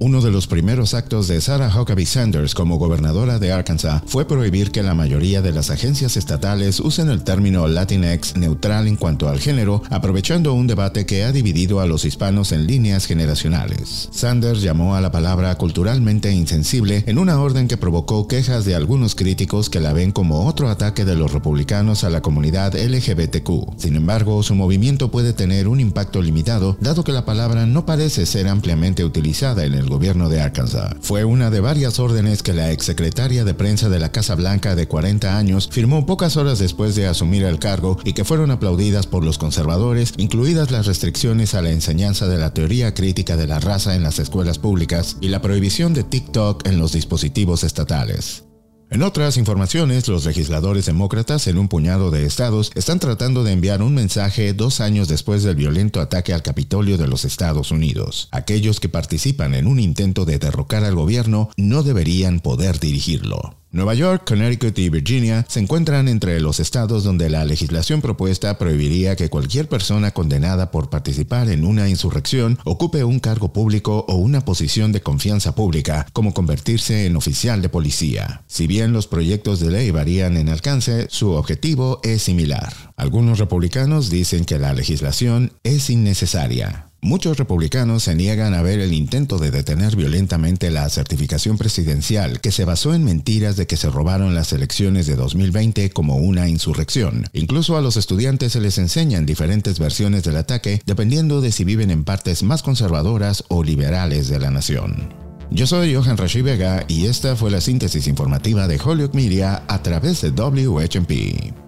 Uno de los primeros actos de Sarah Huckabee Sanders como gobernadora de Arkansas fue prohibir que la mayoría de las agencias estatales usen el término Latinx neutral en cuanto al género, aprovechando un debate que ha dividido a los hispanos en líneas generacionales. Sanders llamó a la palabra culturalmente insensible en una orden que provocó quejas de algunos críticos que la ven como otro ataque de los republicanos a la comunidad LGBTQ. Sin embargo, su movimiento puede tener un impacto limitado, dado que la palabra no parece ser ampliamente utilizada en el gobierno de Arkansas. Fue una de varias órdenes que la exsecretaria de prensa de la Casa Blanca de 40 años firmó pocas horas después de asumir el cargo y que fueron aplaudidas por los conservadores, incluidas las restricciones a la enseñanza de la teoría crítica de la raza en las escuelas públicas y la prohibición de TikTok en los dispositivos estatales. En otras informaciones, los legisladores demócratas en un puñado de estados están tratando de enviar un mensaje dos años después del violento ataque al Capitolio de los Estados Unidos. Aquellos que participan en un intento de derrocar al gobierno no deberían poder dirigirlo. Nueva York, Connecticut y Virginia se encuentran entre los estados donde la legislación propuesta prohibiría que cualquier persona condenada por participar en una insurrección ocupe un cargo público o una posición de confianza pública, como convertirse en oficial de policía. Si bien los proyectos de ley varían en alcance, su objetivo es similar. Algunos republicanos dicen que la legislación es innecesaria. Muchos republicanos se niegan a ver el intento de detener violentamente la certificación presidencial que se basó en mentiras de que se robaron las elecciones de 2020 como una insurrección. Incluso a los estudiantes se les enseñan diferentes versiones del ataque dependiendo de si viven en partes más conservadoras o liberales de la nación. Yo soy Johan Rashi Vega y esta fue la síntesis informativa de Hollywood Media a través de WHMP.